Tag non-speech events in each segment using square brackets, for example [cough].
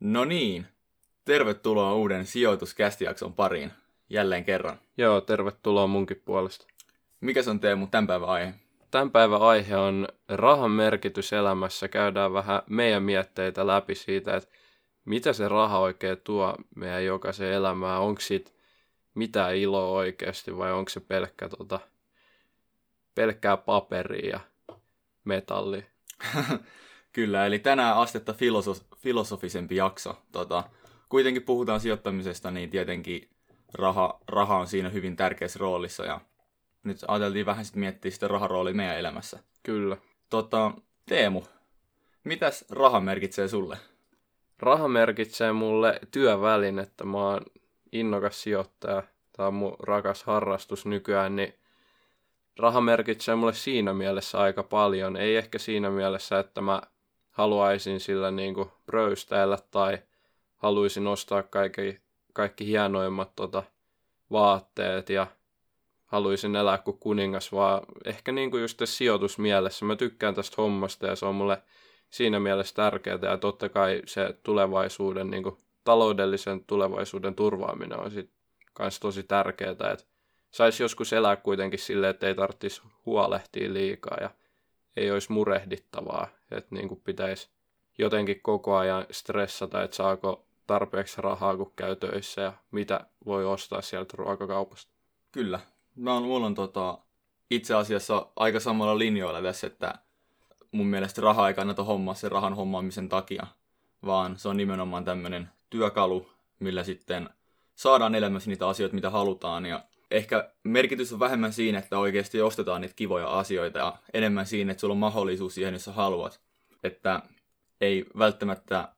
No niin, tervetuloa uuden sijoituskästijakson pariin jälleen kerran. Joo, tervetuloa munkin puolesta. Mikä se on Teemu tämän päivän aihe? Tämän päivän aihe on rahan merkitys elämässä. Käydään vähän meidän mietteitä läpi siitä, että mitä se raha oikein tuo meidän jokaisen elämään. Onko siitä mitään iloa oikeasti vai onko se pelkkä, tota, pelkkää paperia ja metallia? [laughs] Kyllä, eli tänään astetta filoso- filosofisempi jakso. Tota, kuitenkin puhutaan sijoittamisesta, niin tietenkin raha, raha on siinä hyvin tärkeässä roolissa ja nyt ajateltiin vähän sitten miettiä sitä rahan roolia meidän elämässä. Kyllä. Tota, Teemu, mitäs raha merkitsee sulle? Raha merkitsee mulle työvälinettä. Mä oon innokas sijoittaja. Tämä on mun rakas harrastus nykyään, niin raha merkitsee mulle siinä mielessä aika paljon. Ei ehkä siinä mielessä, että mä haluaisin sillä niin kuin pröystäillä tai haluaisin ostaa kaikki, kaikki hienoimmat tota, vaatteet ja haluaisin elää kuin kuningas, vaan ehkä niin kuin just sijoitusmielessä. Mä tykkään tästä hommasta ja se on mulle siinä mielessä tärkeää ja totta kai se tulevaisuuden, niin kuin taloudellisen tulevaisuuden turvaaminen on sitten kanssa tosi tärkeää, että saisi joskus elää kuitenkin silleen, että ei tarvitsisi huolehtia liikaa ja ei olisi murehdittavaa, että niin kuin pitäisi jotenkin koko ajan stressata, että saako tarpeeksi rahaa, kun käy töissä ja mitä voi ostaa sieltä ruokakaupasta. Kyllä. Mä on, mulla on tota, itse asiassa aika samalla linjoilla tässä, että mun mielestä raha ei kannata hommaa sen rahan hommaamisen takia, vaan se on nimenomaan tämmöinen työkalu, millä sitten saadaan elämässä niitä asioita, mitä halutaan. Ja ehkä merkitys on vähemmän siinä, että oikeasti ostetaan niitä kivoja asioita ja enemmän siinä, että sulla on mahdollisuus siihen, jos sä haluat. Että ei välttämättä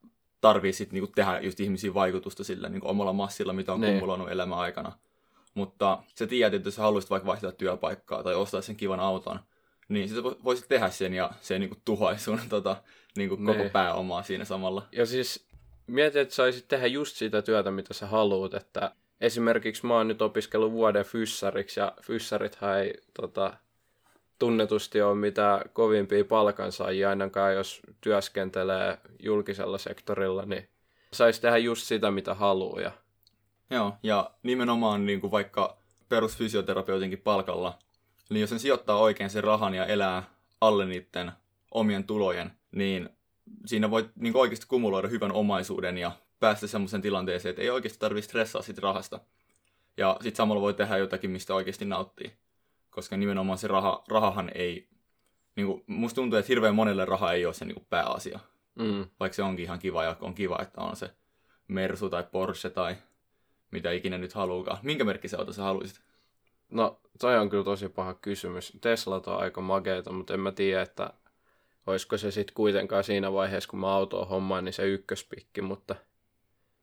tarvii sitten niinku tehdä just ihmisiin vaikutusta sillä niinku omalla massilla, mitä on Niin. kumuloinut elämän aikana. Mutta sä tiedät, että jos sä haluaisit vaikka vaihtaa työpaikkaa tai ostaa sen kivan auton, niin sä vo- voisit tehdä sen ja se ei niinku tuhoaisi sun [laughs] tota, niinku koko Niin. pääomaa siinä samalla. Ja siis mietin, että saisit tehdä just sitä työtä, mitä sä haluat, että esimerkiksi mä oon nyt opiskellut vuoden fyssariksi ja fyssarithan ei tota, tunnetusti ole mitään kovimpia palkansaajia, ainakaan jos työskentelee julkisella sektorilla, niin saisi tehdä just sitä, mitä haluaa. Ja, Joo, ja nimenomaan niin kuin vaikka perusfysioterapeutinkin palkalla, niin jos sen sijoittaa oikein sen rahan ja elää alle niiden omien tulojen, niin siinä voi niin oikeasti kumuloida hyvän omaisuuden ja päästä semmoisen tilanteeseen, että ei oikeasti tarvitse stressaa siitä rahasta. Ja sitten samalla voi tehdä jotakin, mistä oikeasti nauttii. Koska nimenomaan se raha, rahahan ei... Niin kuin, musta tuntuu, että hirveän monelle raha ei ole se niin kuin pääasia. mm, Vaikka se onkin ihan kiva ja on kiva, että on se Mersu tai Porsche tai mitä ikinä nyt haluukaan. Minkä merkki se auto sä haluaisit? no, toi on kyllä tosi paha kysymys. Teslat on aika makeita, mutta en mä tiedä, että olisiko se sitten kuitenkaan siinä vaiheessa, kun mä autoa hommaan, niin se ykköspikki, mutta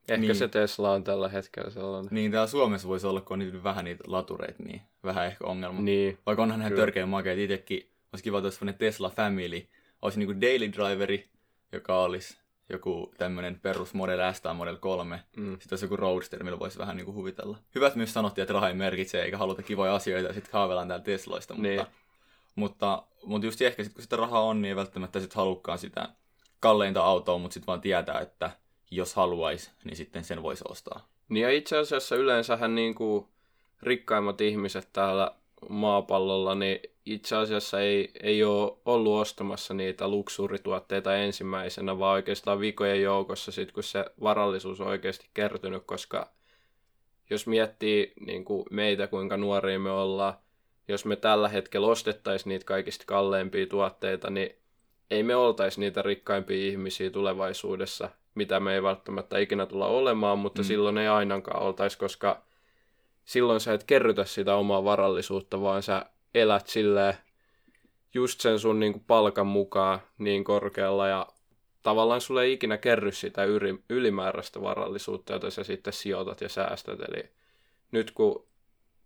ehkä Niin. niin. se Tesla on tällä hetkellä sellainen. Niin täällä Suomessa voisi olla, kun on niitä vähän niitä latureita, niin vähän ehkä ongelma. Niin, Vaikka onhan Kyllä. törkeän makeita itsekin. Olisi kiva, että olisi Tesla Family. Olisi niinku daily driveri, joka olisi joku tämmöinen perus Model S tai Model 3. mm, Sitten olisi joku Roadster, millä voisi vähän niinku huvitella. Hyvä, että myös sanottiin, että raha ei merkitse eikä haluta kivoja asioita ja sitten haaveillaan täällä Tesloista. Mutta, Niin. mutta, mutta just ehkä sit, kun sitä rahaa on, niin ei välttämättä sit halukkaan sitä kalleinta autoa, mutta sitten vaan tietää, että jos haluaisi, niin sitten sen voisi ostaa. Niin ja itse asiassa yleensähän niin kuin rikkaimmat ihmiset täällä maapallolla, niin itse asiassa ei, ei ole ollut ostamassa niitä luksuurituotteita ensimmäisenä, vaan oikeastaan vikojen joukossa sit, kun se varallisuus on oikeasti kertynyt, koska jos miettii niin kuin meitä, kuinka nuoria me ollaan, jos me tällä hetkellä ostettaisiin niitä kaikista kalleimpia tuotteita, niin ei me oltaisi niitä rikkaimpia ihmisiä tulevaisuudessa, mitä me ei välttämättä ikinä tulla olemaan, mutta Mm. silloin ei ainakaan oltaisi, koska silloin sä et kerrytä sitä omaa varallisuutta, vaan sä elät silleen just sen sun niin kuin palkan mukaan niin korkealla ja tavallaan sulle ei ikinä kerry sitä yri, ylimääräistä varallisuutta, jota sä sitten sijoitat ja säästät. Eli nyt kun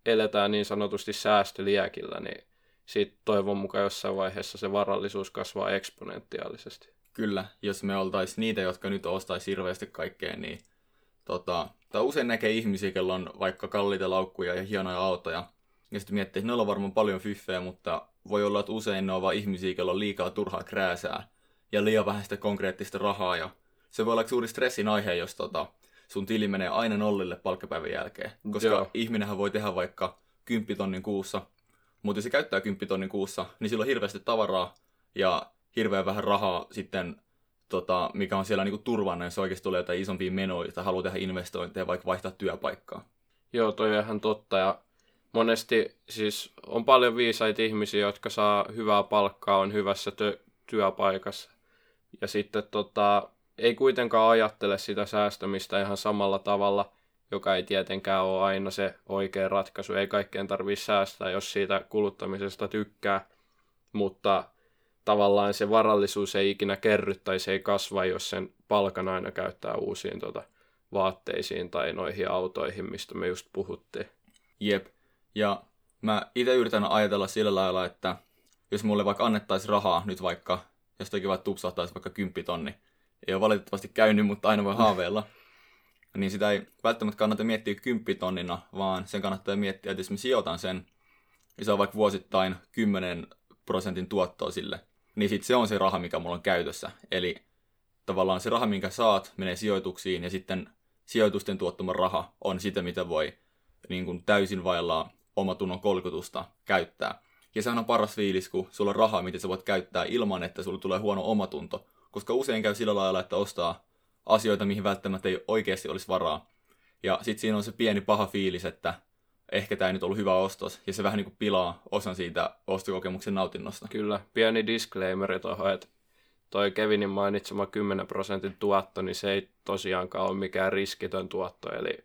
eletään niin sanotusti säästöliäkillä, niin siitä toivon mukaan jossain vaiheessa se varallisuus kasvaa eksponentiaalisesti. Kyllä, jos me oltaisiin niitä, jotka nyt ostaisi hirveästi kaikkea, niin tota, tai usein näkee ihmisiä, joilla on vaikka kalliita laukkuja ja hienoja autoja. Ja sitten miettii, että ne on varmaan paljon fyffejä, mutta voi olla, että usein ne on vaan ihmisiä, joilla on liikaa turhaa krääsää ja liian vähän sitä konkreettista rahaa. Ja se voi olla suuri stressin aihe, jos tota, sun tili menee aina nollille palkkapäivän jälkeen. Koska. Joo. ihminenhän voi tehdä vaikka 10 tonnin kuussa, mutta jos se käyttää 10 tonnin kuussa, niin sillä on hirveästi tavaraa ja hirveän vähän rahaa sitten, tota, mikä on siellä niinku turvana, jos oikeasti tulee jotain isompia menoja tai haluaa tehdä investointeja, vaikka vaihtaa työpaikkaa. Joo, toi on ihan totta. Ja monesti siis on paljon viisaita ihmisiä, jotka saa hyvää palkkaa, on hyvässä tö- työpaikassa. Ja sitten tota, ei kuitenkaan ajattele sitä säästämistä ihan samalla tavalla, joka ei tietenkään ole aina se oikea ratkaisu. Ei kaikkeen tarvitse säästää, jos siitä kuluttamisesta tykkää. Mutta tavallaan se varallisuus ei ikinä kerry tai se ei kasva, jos sen palkan aina käyttää uusiin tota, vaatteisiin tai noihin autoihin, mistä me just puhuttiin. Jep. Ja mä itse yritän ajatella sillä lailla, että jos mulle vaikka annettaisiin rahaa nyt vaikka, jostakin vaikka tupsahtaisi vaikka 10 tonni, ei ole valitettavasti käynyt, mutta aina voi haaveilla, [laughs] niin sitä ei välttämättä kannata miettiä 10 tonnina, vaan sen kannattaa miettiä, että jos mä sijoitan sen, niin on vaikka vuosittain 10 prosentin tuottoa sille, niin sit se on se raha, mikä mulla on käytössä. Eli tavallaan se raha, minkä saat, menee sijoituksiin, ja sitten sijoitusten tuottama raha on sitä, mitä voi niin kuin täysin vailla omatunnon kolkutusta käyttää. Ja sehän on paras fiilis, kun sulla on rahaa, mitä sä voit käyttää ilman, että sulla tulee huono omatunto. Koska usein käy sillä lailla, että ostaa asioita, mihin välttämättä ei oikeasti olisi varaa. Ja sitten siinä on se pieni paha fiilis, että ehkä tämä ei nyt ollut hyvä ostos. Ja se vähän niin kuin pilaa osan siitä ostokokemuksen nautinnosta. Kyllä, pieni disclaimeri tuohon, että toi Kevinin mainitsema 10 prosentin tuotto, niin se ei tosiaankaan ole mikään riskitön tuotto, eli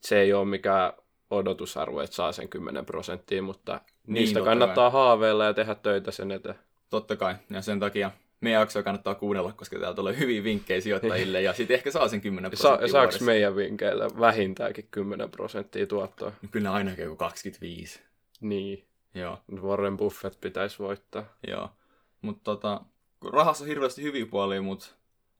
se ei ole mikään odotusarvo, että saa sen 10 prosenttia, mutta Niin, niistä totta kannattaa haaveilla ja tehdä töitä sen eteen. Totta kai. Ja sen takia meidän jaksoa kannattaa kuunnella, koska täältä tulee hyviä vinkkejä sijoittajille. ja sitten ehkä saa sen 10 Sa- prosenttia saaks vuodessa. meidän vinkkeillä vähintäänkin 10 prosenttia tuottoa? No Kyllä ainakin joku 25. Niin, Joo. Warren Buffett pitäisi voittaa. Joo. Mutta tota, rahassa on hirveästi hyviä puolia, mutta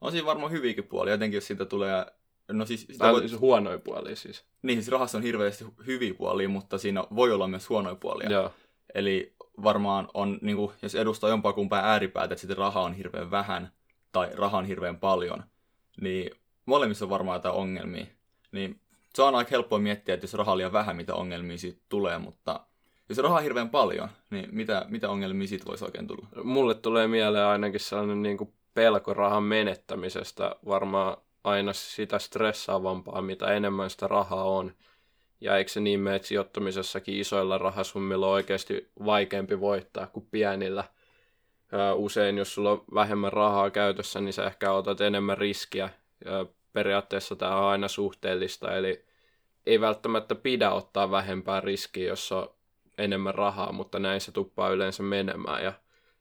on siinä varmaan hyviäkin puolia, jotenkin jos siitä tulee... No siis, sitä voi, voi... huonoja puolia siis. niin, siis rahassa on hirveästi hyviä puolia, mutta siinä voi olla myös huonoja puolia. Joo, Eli varmaan on, niin kuin, jos edustaa jompaa kumpaa ääripäätä, että sitten raha on hirveän vähän tai raha on hirveän paljon, niin molemmissa on varmaan jotain ongelmia. Niin se on aika helppoa miettiä, että jos rahaa on liian vähän, mitä ongelmia siitä tulee, mutta jos rahaa on hirveän paljon, niin mitä, mitä ongelmia siitä voisi oikein tulla? mulle tulee mieleen ainakin sellainen niin kuin pelko rahan menettämisestä, varmaan aina sitä stressaavampaa, mitä enemmän sitä rahaa on. Ja eikö se niin mene, että sijoittamisessakin isoilla rahasummilla on oikeasti vaikeampi voittaa kuin pienillä. Usein, jos sulla on vähemmän rahaa käytössä, niin sä ehkä otat enemmän riskiä. Ja periaatteessa tämä on aina suhteellista, eli ei välttämättä pidä ottaa vähempää riskiä, jos on enemmän rahaa, mutta näin se tuppaa yleensä menemään. Ja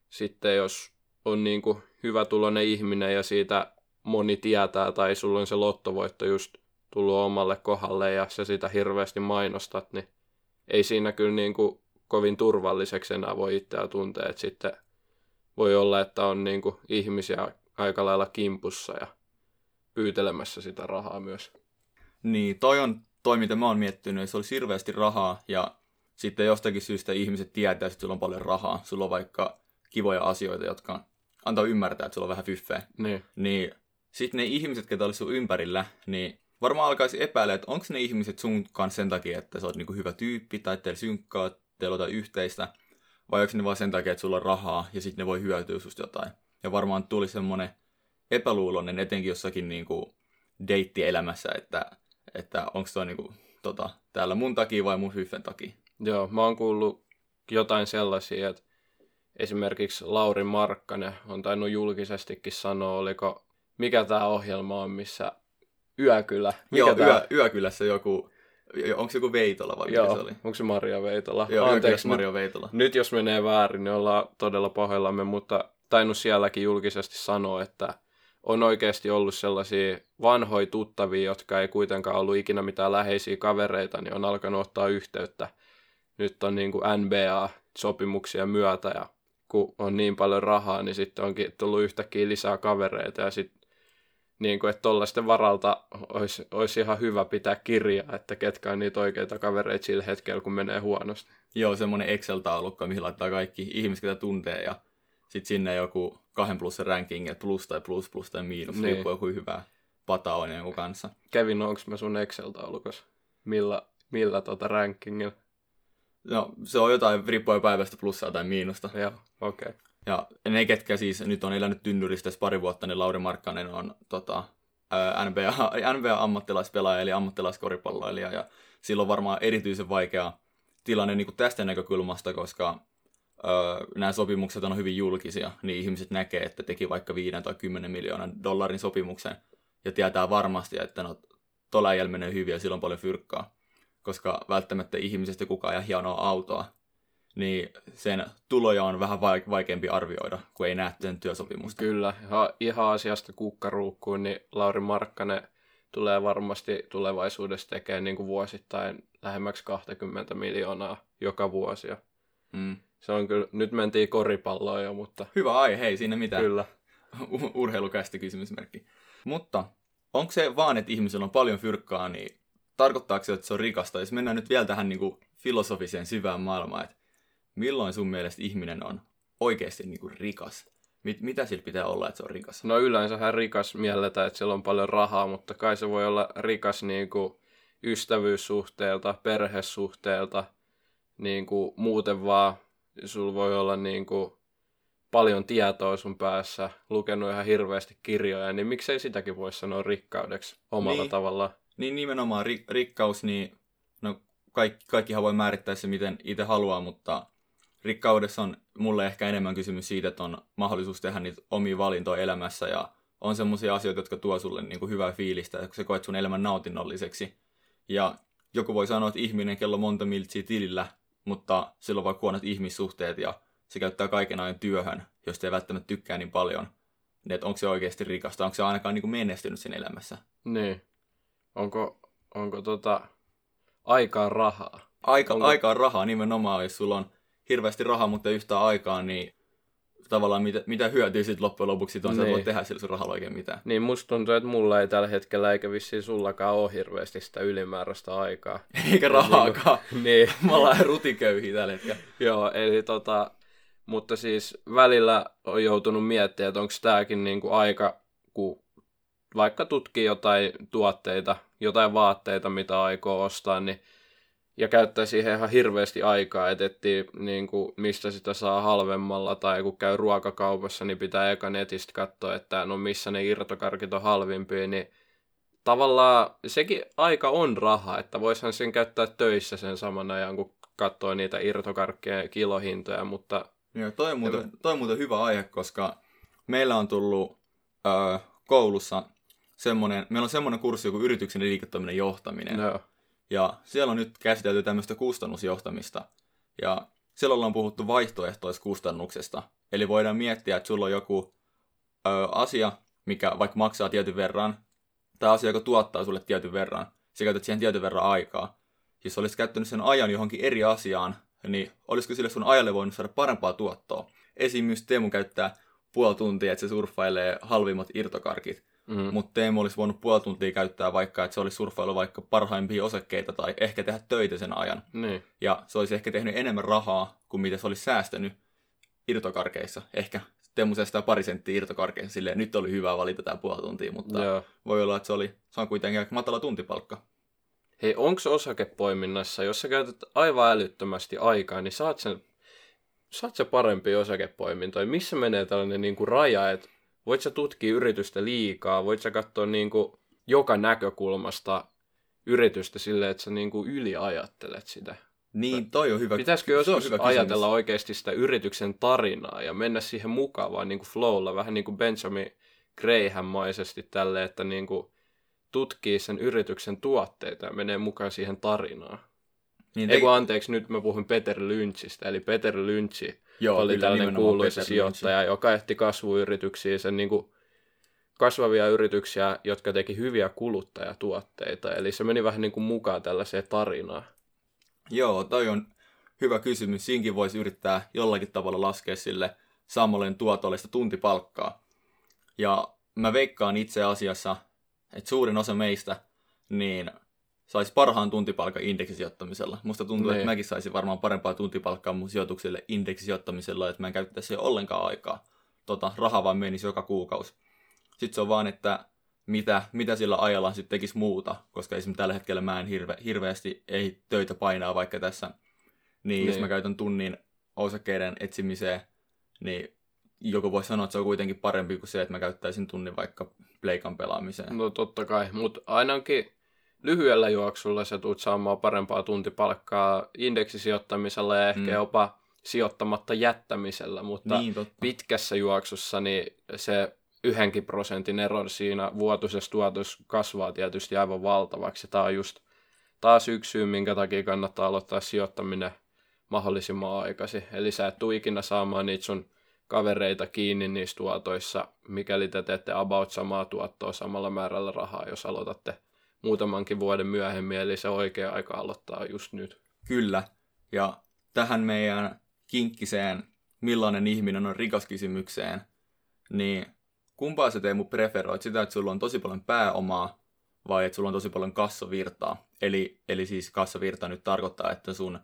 sitten jos on niin kuin hyvä tulonen ihminen ja siitä moni tietää tai sulla on se lottovoitto just tullut omalle kohdalle ja sä sitä hirveästi mainostat, niin ei siinä kyllä niin kuin kovin turvalliseksi enää voi itseä tuntea, että sitten voi olla, että on niin kuin ihmisiä aika lailla kimpussa ja pyytelemässä sitä rahaa myös. Niin, toi on toi, mitä mä oon miettinyt, se olisi hirveästi rahaa ja sitten jostakin syystä ihmiset tietää, että sulla on paljon rahaa. Sulla on vaikka kivoja asioita, jotka antaa ymmärtää, että sulla on vähän fyffeä. Niin, Niin sitten ne ihmiset, ketä olisi sun ympärillä, niin varmaan alkaisi epäillä, että onko ne ihmiset sun kanssa sen takia, että sä oot niinku hyvä tyyppi tai teillä synkkaa, teillä jotain yhteistä, vai onko ne vaan sen takia, että sulla on rahaa ja sitten ne voi hyötyä susta jotain. Ja varmaan tuli semmoinen epäluuloinen etenkin jossakin niinku deittielämässä, että, että onko toi niinku, tota, täällä mun takia vai mun hyffen takia. Joo, mä oon kuullut jotain sellaisia, että esimerkiksi Lauri Markkanen on tainnut julkisestikin sanoa, oliko, mikä tämä ohjelma on, missä Yökylä. Mikä Joo, tää- yö, Yökylässä joku, onko se joku Veitola vai mikä Joo, se oli? onko se Maria Veitola? Joo, Anteeksi, Yökylässä nyt, Veitola. nyt jos menee väärin, niin ollaan todella pahoillamme, mutta tainnut sielläkin julkisesti sanoa, että on oikeasti ollut sellaisia vanhoja tuttavia, jotka ei kuitenkaan ollut ikinä mitään läheisiä kavereita, niin on alkanut ottaa yhteyttä. Nyt on niin kuin NBA-sopimuksia myötä ja kun on niin paljon rahaa, niin sitten onkin tullut yhtäkkiä lisää kavereita ja sitten niin kuin, että tollaisten varalta olisi, olisi ihan hyvä pitää kirjaa, että ketkä on niitä oikeita kavereita sillä hetkellä, kun menee huonosti. Joo, semmoinen Excel-taulukko, mihin laittaa kaikki ihmiset, ketä tuntee ja sitten sinne joku kahden plussan ranking, että plus tai plus plus tai miinus, Niin. riippuu joku hyvä pata on jonkun kanssa. Kevin, onks mä sun Excel-taulukossa? Millä, millä tota rankingilla? No, se on jotain, riippuu päivästä plussaa tai miinusta. Joo, okei. Okay. Ja ne, ketkä siis nyt on elänyt tynnyristä pari vuotta, niin Lauri Markkanen on tota, NBA, [laughs] NBA-ammattilaispelaaja, eli ammattilaiskoripalloilija, ja silloin varmaan erityisen vaikea tilanne niin kuin tästä näkökulmasta, koska öö, nämä sopimukset on hyvin julkisia, niin ihmiset näkee, että teki vaikka 5 tai 10 miljoonan dollarin sopimuksen, ja tietää varmasti, että no, tuolla äijällä menee hyvin ja sillä on paljon fyrkkaa, koska välttämättä ihmisestä kukaan ei hienoa autoa, niin sen tuloja on vähän vaik- vaikeampi arvioida, kun ei näe sen työsopimusta. Kyllä, ihan, ihan asiasta kukkaruukkuun, niin Lauri Markkanen tulee varmasti tulevaisuudessa tekemään niin kuin vuosittain lähemmäksi 20 miljoonaa joka vuosi. Mm. Se on kyllä, nyt mentiin koripalloon jo, mutta Hyvä aihe, hei, siinä mitään. kyllä. [laughs] U- urheilukästi kysymysmerkki. Mutta onko se vaan, että ihmisellä on paljon fyrkkaa, niin tarkoittaako se, että se on rikasta? Jos mennään nyt vielä tähän niin kuin filosofiseen syvään maailmaan, että milloin sun mielestä ihminen on oikeasti niin kuin rikas? Mit, mitä sillä pitää olla, että se on rikas? No yleensähän rikas mielletään, että sillä on paljon rahaa, mutta kai se voi olla rikas niin kuin ystävyyssuhteelta, perhesuhteelta, niin kuin muuten vaan. Sulla voi olla niin kuin paljon tietoa sun päässä, lukenut ihan hirveästi kirjoja, niin miksei sitäkin voi sanoa rikkaudeksi omalla Niin. tavallaan. Niin nimenomaan ri, rikkaus, niin no kaikki, kaikkihan voi määrittää se, miten itse haluaa, mutta rikkaudessa on mulle ehkä enemmän kysymys siitä, että on mahdollisuus tehdä niitä omia valintoja elämässä ja on semmoisia asioita, jotka tuo sulle niin kuin hyvää fiilistä, kun sä koet sun elämän nautinnolliseksi. Ja joku voi sanoa, että ihminen, kello on monta miltsiä tilillä, mutta sillä on vaikka huonot ihmissuhteet ja se käyttää kaiken ajan työhön, josta ei välttämättä tykkää niin paljon. Niin, että onko se oikeasti rikasta, onko se ainakaan niin kuin menestynyt siinä elämässä. Niin. Onko, onko tota aikaa rahaa? Aika, Onko- aika on rahaa nimenomaan, jos sulla on hirveästi rahaa, mutta yhtään aikaa, niin tavallaan mitä, mitä hyötyä sitten loppujen lopuksi on, niin. Niin. sä voit tehdä sillä sun rahalla oikein mitään. Niin musta tuntuu, että mulla ei tällä hetkellä eikä vissiin sullakaan ole hirveästi sitä ylimääräistä aikaa. [laughs] Eikä rahaakaan. niin, [laughs] Me ollaan rutiköyhiä tällä hetkellä. joo, eli tota, mutta siis välillä on joutunut miettimään, että onko tämäkin niinku aika, kun vaikka tutkii jotain tuotteita, jotain vaatteita, mitä aikoo ostaa, niin ja käyttää siihen ihan hirveästi aikaa, että etsii, niin kuin, mistä sitä saa halvemmalla, tai kun käy ruokakaupassa, niin pitää eka netistä katsoa, että no missä ne irtokarkit on halvimpia, niin tavallaan sekin aika on raha, että voisihan sen käyttää töissä sen saman ajan, kun katsoo niitä irtokarkkien kilohintoja, mutta Joo, toi, on muuten, toi on muuten hyvä aihe, koska meillä on tullut öö, koulussa semmoinen, meillä on semmoinen kurssi kuin yrityksen liiketoiminnan johtaminen. no, Ja siellä on nyt käsitelty tämmöistä kustannusjohtamista. Ja siellä ollaan puhuttu vaihtoehtoiskustannuksesta. Eli voidaan miettiä, että sulla on joku ö, asia, mikä vaikka maksaa tietyn verran, tai asia, joka tuottaa sulle tietyn verran. Sä käytät siihen tietyn verran aikaa. Jos olisit käyttänyt sen ajan johonkin eri asiaan, niin olisiko sille sun ajalle voinut saada parempaa tuottoa? Esimerkiksi Teemu käyttää puoli tuntia, että se surffailee halvimmat irtokarkit. Mm, Mutta Teemu olisi voinut puoli tuntia käyttää vaikka, että se olisi surffailu vaikka parhaimpia osakkeita tai ehkä tehdä töitä sen ajan. niin, Ja se olisi ehkä tehnyt enemmän rahaa kuin mitä se olisi säästänyt irtokarkeissa. Ehkä Teemu säästää pari senttiä irtokarkeissa silleen, nyt oli hyvä valita tämä puoli tuntia, mutta joo. voi olla, että se oli, se on kuitenkin aika matala tuntipalkka. Hei, onko osakepoiminnassa, jos sä käytät aivan älyttömästi aikaa, niin saat sen, saat sä parempi osakepoimintoja? Missä menee tällainen niin kuin raja, että voit sä tutkia yritystä liikaa, voit sä katsoa niin kuin joka näkökulmasta yritystä silleen, että sä niin kuin yliajattelet sitä? Niin, toi on hyvä. Pitäisikö joskus hyvä kysymys. ajatella oikeasti sitä yrityksen tarinaa ja mennä siihen mukaan vaan niin kuin flowlla, vähän niin kuin Benjamin Graham-maisesti tälle, että niin kuin tutkii sen yrityksen tuotteita ja menee mukaan siihen tarinaan. Niin, Ei te- anteeksi, nyt mä puhun Peter Lynchistä. Eli Peter Lynch Joo, oli kyllä, tällainen kuuluisa Peter sijoittaja, joka ehti kasvuyrityksiä, sen niin kuin kasvavia yrityksiä, jotka teki hyviä kuluttajatuotteita. Eli se meni vähän niin kuin mukaan tällaiseen tarinaan. Joo, toi on hyvä kysymys. Siinkin voisi yrittää jollakin tavalla laskea sille sammalleen tuotollista tuntipalkkaa. Ja mä veikkaan itse asiassa, että suurin osa meistä, niin saisi parhaan tuntipalkan indeksisijoittamisella. Musta tuntuu, Niin. että mäkin saisin varmaan parempaa tuntipalkkaa mun sijoituksille indeksisijoittamisella, että mä en käyttäisi ollenkaan aikaa. Tota, raha vaan menisi joka kuukausi. Sitten se on vaan, että mitä, mitä sillä ajalla sitten tekisi muuta, koska esimerkiksi tällä hetkellä mä en hirve, hirveästi ei töitä painaa vaikka tässä. Niin, jos Niin. mä käytän tunnin osakkeiden etsimiseen, niin joku voi sanoa, että se on kuitenkin parempi kuin se, että mä käyttäisin tunnin vaikka pleikan pelaamiseen. No totta kai, mutta ainakin lyhyellä juoksulla sä tulet saamaan parempaa tuntipalkkaa indeksisijoittamisella ja ehkä Mm. jopa sijoittamatta jättämisellä, mutta niin, totta. pitkässä juoksussa niin se yhdenkin prosentin ero siinä vuotuisessa tuotossa kasvaa tietysti aivan valtavaksi. Tämä on just taas yksi syy, minkä takia kannattaa aloittaa sijoittaminen mahdollisimman aikaisin. Eli sä et tule ikinä saamaan niitä sun kavereita kiinni niissä tuotoissa, mikäli te teette about samaa tuottoa samalla määrällä rahaa, jos aloitatte muutamankin vuoden myöhemmin, eli se oikea aika aloittaa just nyt. Kyllä. Ja tähän meidän kinkkiseen, millainen ihminen on rikas kysymykseen, niin kumpaa sä Teemu preferoit? Sitä, että sulla on tosi paljon pääomaa vai että sulla on tosi paljon kassavirtaa? Eli, eli siis kassavirta nyt tarkoittaa, että sun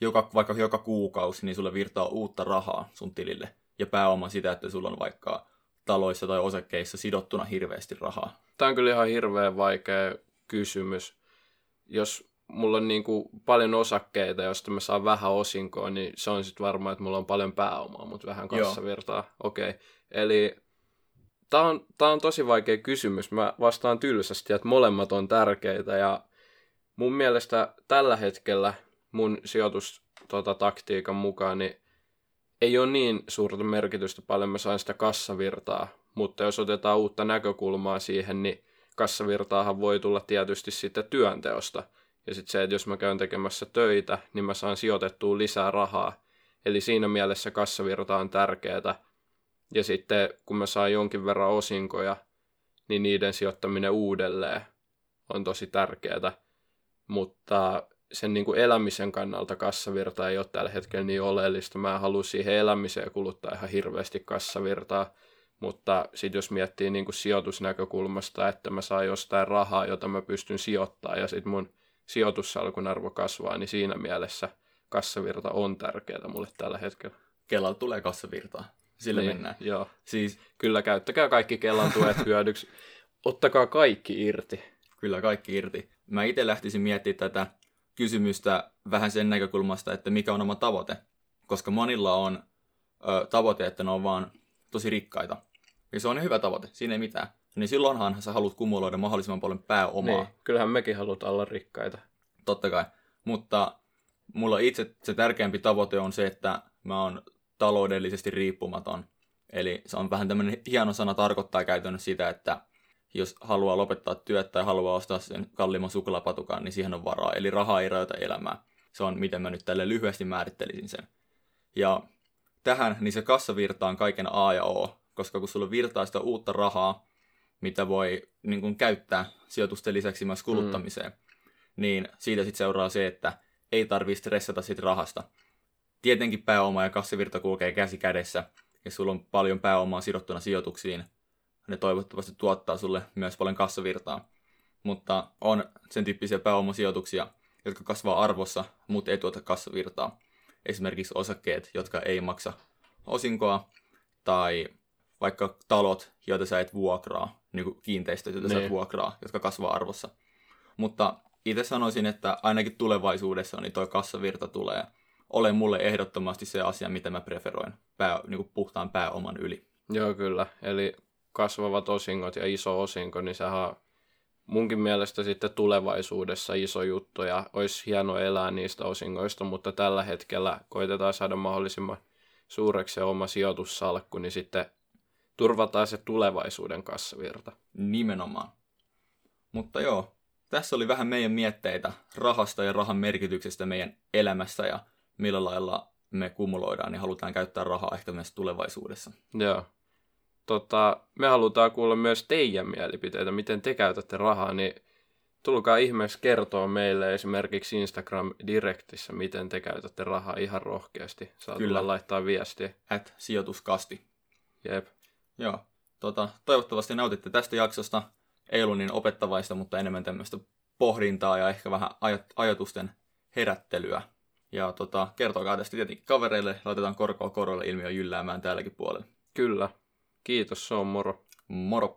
joka, vaikka joka kuukausi, niin sulle virtaa uutta rahaa sun tilille. Ja pääoma sitä, että sulla on vaikka taloissa tai osakkeissa sidottuna hirveästi rahaa. Tämä on kyllä ihan hirveän vaikea kysymys. Jos mulla on niin kuin paljon osakkeita, josta mä saan vähän osinkoa, niin se on sitten varmaan, että mulla on paljon pääomaa, mutta vähän kassavirtaa. Okei. Okay. Eli tämä on, tää on tosi vaikea kysymys. Mä vastaan tylsästi, että molemmat on tärkeitä ja mun mielestä tällä hetkellä mun sijoitustaktiikan tota, mukaan niin ei ole niin suurta merkitystä paljon mä saan sitä kassavirtaa, mutta jos otetaan uutta näkökulmaa siihen, niin kassavirtaahan voi tulla tietysti sitten työnteosta. Ja sitten se, että jos mä käyn tekemässä töitä, niin mä saan sijoitettua lisää rahaa. Eli siinä mielessä kassavirta on tärkeää. Ja sitten kun mä saan jonkin verran osinkoja, niin niiden sijoittaminen uudelleen on tosi tärkeää. Mutta sen niin kuin elämisen kannalta kassavirta ei ole tällä hetkellä niin oleellista. Mä en halua siihen elämiseen kuluttaa ihan hirveästi kassavirtaa. Mutta sitten jos miettii niin kuin sijoitusnäkökulmasta, että mä saan jostain rahaa, jota mä pystyn sijoittaa ja sitten mun sijoitussalkun arvo kasvaa, niin siinä mielessä kassavirta on tärkeää mulle tällä hetkellä. Kelalla tulee kassavirtaa. Sillä niin, mennään. Joo. Siis Kyllä käyttäkää kaikki Kelan tuet hyödyksi. Ottakaa kaikki irti. Kyllä kaikki irti. Mä itse lähtisin miettimään tätä kysymystä vähän sen näkökulmasta, että mikä on oma tavoite. Koska monilla on ö, tavoite, että ne on vaan tosi rikkaita. Ja se on hyvä tavoite, siinä ei mitään. Niin silloinhan sä haluat kumuloida mahdollisimman paljon pääomaa. Niin, kyllähän mekin halutaan olla rikkaita. Totta kai. Mutta mulla itse se tärkeämpi tavoite on se, että mä oon taloudellisesti riippumaton. Eli se on vähän tämmöinen hieno sana tarkoittaa käytännössä sitä, että jos haluaa lopettaa työt tai haluaa ostaa sen kalliimman suklaapatukan, niin siihen on varaa. Eli raha ei rajoita elämää. Se on, miten mä nyt tälle lyhyesti määrittelisin sen. Ja tähän, niin se kassavirta on kaiken A ja O, koska kun sulla virtaa sitä uutta rahaa, mitä voi niin kuin, käyttää sijoitusten lisäksi myös kuluttamiseen, mm. niin siitä sitten seuraa se, että ei tarvitse stressata siitä rahasta. Tietenkin pääoma ja kassavirta kulkee käsi kädessä, ja sulla on paljon pääomaa sidottuna sijoituksiin, ne toivottavasti tuottaa sulle myös paljon kassavirtaa. Mutta on sen tyyppisiä pääomasijoituksia, jotka kasvaa arvossa, mutta ei tuota kassavirtaa. Esimerkiksi osakkeet, jotka ei maksa osinkoa, tai vaikka talot, joita sä et vuokraa, niin kuin kiinteistöt, joita sä et Niin. vuokraa, jotka kasvaa arvossa. Mutta itse sanoisin, että ainakin tulevaisuudessa niin toi kassavirta tulee ole mulle ehdottomasti se asia, mitä mä preferoin pää, niin kuin puhtaan pääoman yli. Joo, kyllä. Eli kasvavat osingot ja iso osinko, niin sehän on munkin mielestä sitten tulevaisuudessa iso juttu ja olisi hieno elää niistä osingoista, mutta tällä hetkellä koitetaan saada mahdollisimman suureksi se oma sijoitussalkku, niin sitten turvataan se tulevaisuuden kassavirta. Nimenomaan. Mutta joo, tässä oli vähän meidän mietteitä rahasta ja rahan merkityksestä meidän elämässä ja millä lailla me kumuloidaan ja halutaan käyttää rahaa ehkä myös tulevaisuudessa. Joo. Tota, me halutaan kuulla myös teidän mielipiteitä, miten te käytätte rahaa, niin tulkaa ihmeessä kertoa meille esimerkiksi Instagram-direktissä, miten te käytätte rahaa ihan rohkeasti. Saa Kyllä. laittaa viestiä. At sijoituskasti. Jep. Joo, tota, toivottavasti nautitte tästä jaksosta. Ei ollut niin opettavaista, mutta enemmän tämmöistä pohdintaa ja ehkä vähän aj- ajatusten herättelyä. Ja tota, kertokaa tästä tietenkin kavereille, laitetaan korkoa korolle ilmiö jylläämään täälläkin puolella. Kyllä. Kiitos, se on moro. Moro!